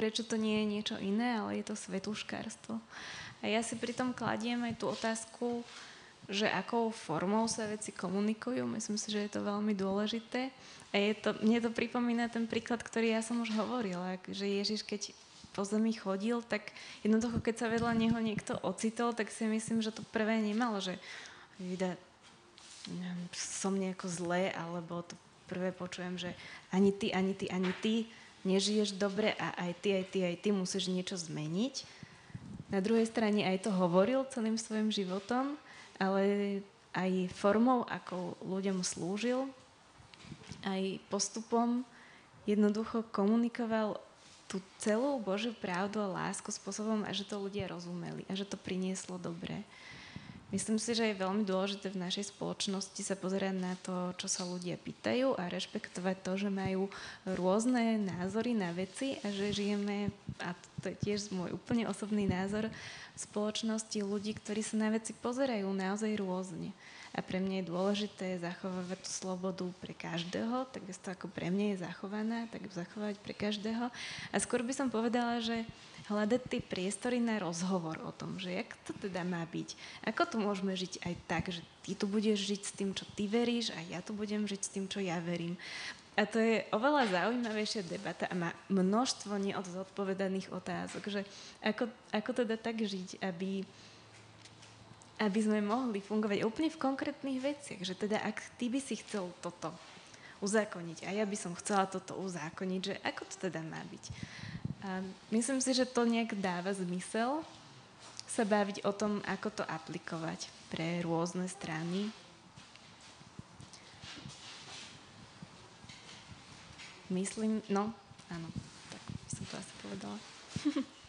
Prečo to nie je niečo iné, ale je to svetúškárstvo. A ja si pritom kladiem aj tú otázku, že akou formou sa veci komunikujú. Myslím si, že je to veľmi dôležité. A je to, mne to pripomína ten príklad, ktorý ja som už hovorila, že Ježiš, keď po zemi chodil, tak jednoducho, keď sa vedľa neho niekto ocitol, tak si myslím, že to prvé nemalo, že vydá, som nejako zlé, alebo to prvé počujem, že ani ty, ani ty, ani ty nežiješ dobre a aj ty, aj ty, aj ty musíš niečo zmeniť. Na druhej strane aj to hovoril celým svojim životom, ale aj formou, ako ľuďom slúžil, aj postupom jednoducho komunikoval tú celú Božiu pravdu a lásku spôsobom, a že to ľudia rozumeli a že to prinieslo dobre. Myslím si, že je veľmi dôležité v našej spoločnosti sa pozerať na to, čo sa ľudia pýtajú a rešpektovať to, že majú rôzne názory na veci a že žijeme, a to je tiež môj úplne osobný názor, v spoločnosti ľudí, ktorí sa na veci pozerajú naozaj rôzne. A pre mňa je dôležité zachovávať tú slobodu pre každého, takisto ako pre mňa je zachovaná, tak zachovať pre každého. A skôr by som povedala, že hľadať tie priestory na rozhovor o tom, že jak to teda má byť. Ako to môžeme žiť aj tak, že ty tu budeš žiť s tým, čo ty veríš a ja tu budem žiť s tým, čo ja verím. A to je oveľa zaujímavejšia debata a má množstvo neodzodpovedaných otázok, že ako, ako teda tak žiť, aby, aby sme mohli fungovať úplne v konkrétnych veciach, že teda ak ty by si chcel toto uzákoniť a ja by som chcela toto uzákoniť, že ako to teda má byť. A myslím si, že to nejak dáva zmysel sa baviť o tom, ako to aplikovať pre rôzne strany. Myslím, no, áno, tak som to asi povedala.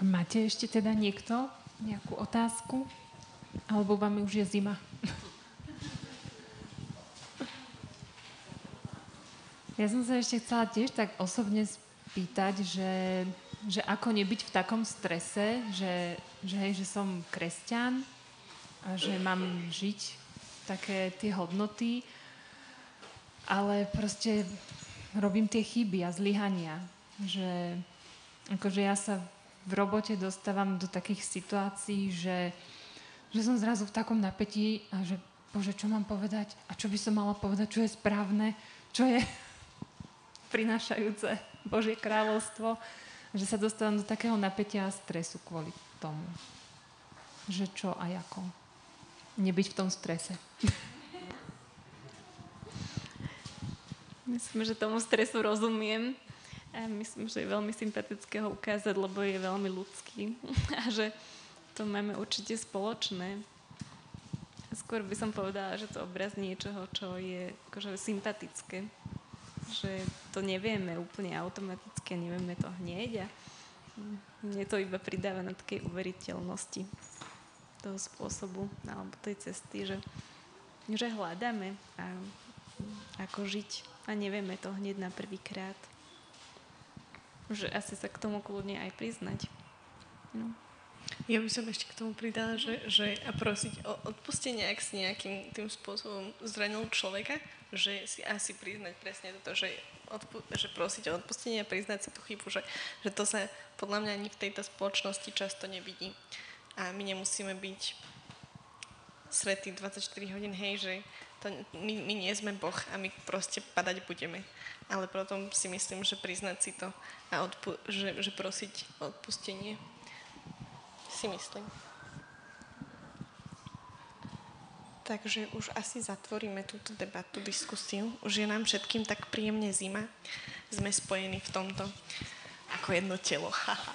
Máte ešte teda niekto nejakú otázku? Alebo vám už je zima? Ja som sa ešte chcela tiež tak osobne spýtať, že, že ako nebyť v takom strese, že, že, hej, že som kresťan a že mám žiť také tie hodnoty, ale proste robím tie chyby a zlyhania. Že akože ja sa v robote dostávam do takých situácií, že, že som zrazu v takom napätí a že Bože, čo mám povedať a čo by som mala povedať, čo je správne, čo je prinášajúce Božie kráľovstvo, že sa dostávam do takého napätia a stresu kvôli tomu. Že čo a ako. Nebyť v tom strese. Myslím, že tomu stresu rozumiem. A myslím, že je veľmi sympatické ho ukázať, lebo je veľmi ľudský. A že to máme určite spoločné. Skôr by som povedala, že to obraz niečoho, čo je akože sympatické že to nevieme úplne automaticky, nevieme to hneď a mne to iba pridáva na takej uveriteľnosti toho spôsobu alebo tej cesty, že, že hľadáme a, ako žiť a nevieme to hneď na prvýkrát. Že asi sa k tomu kľudne aj priznať. No. Ja by som ešte k tomu pridala, že, že a prosiť o odpustenie, ak si nejakým tým spôsobom zranil človeka, že si asi priznať presne toto, že, odpu- že prosiť o odpustenie a priznať si tú chybu, že, že to sa podľa mňa ani v tejto spoločnosti často nevidí. A my nemusíme byť svetí 24 hodín, hej, že to, my, my nie sme Boh a my proste padať budeme. Ale potom si myslím, že priznať si to a odpu- že, že prosiť o odpustenie si myslím. Takže už asi zatvoríme túto debatu, diskusiu. Už je nám všetkým tak príjemne zima. Sme spojení v tomto ako jedno telo.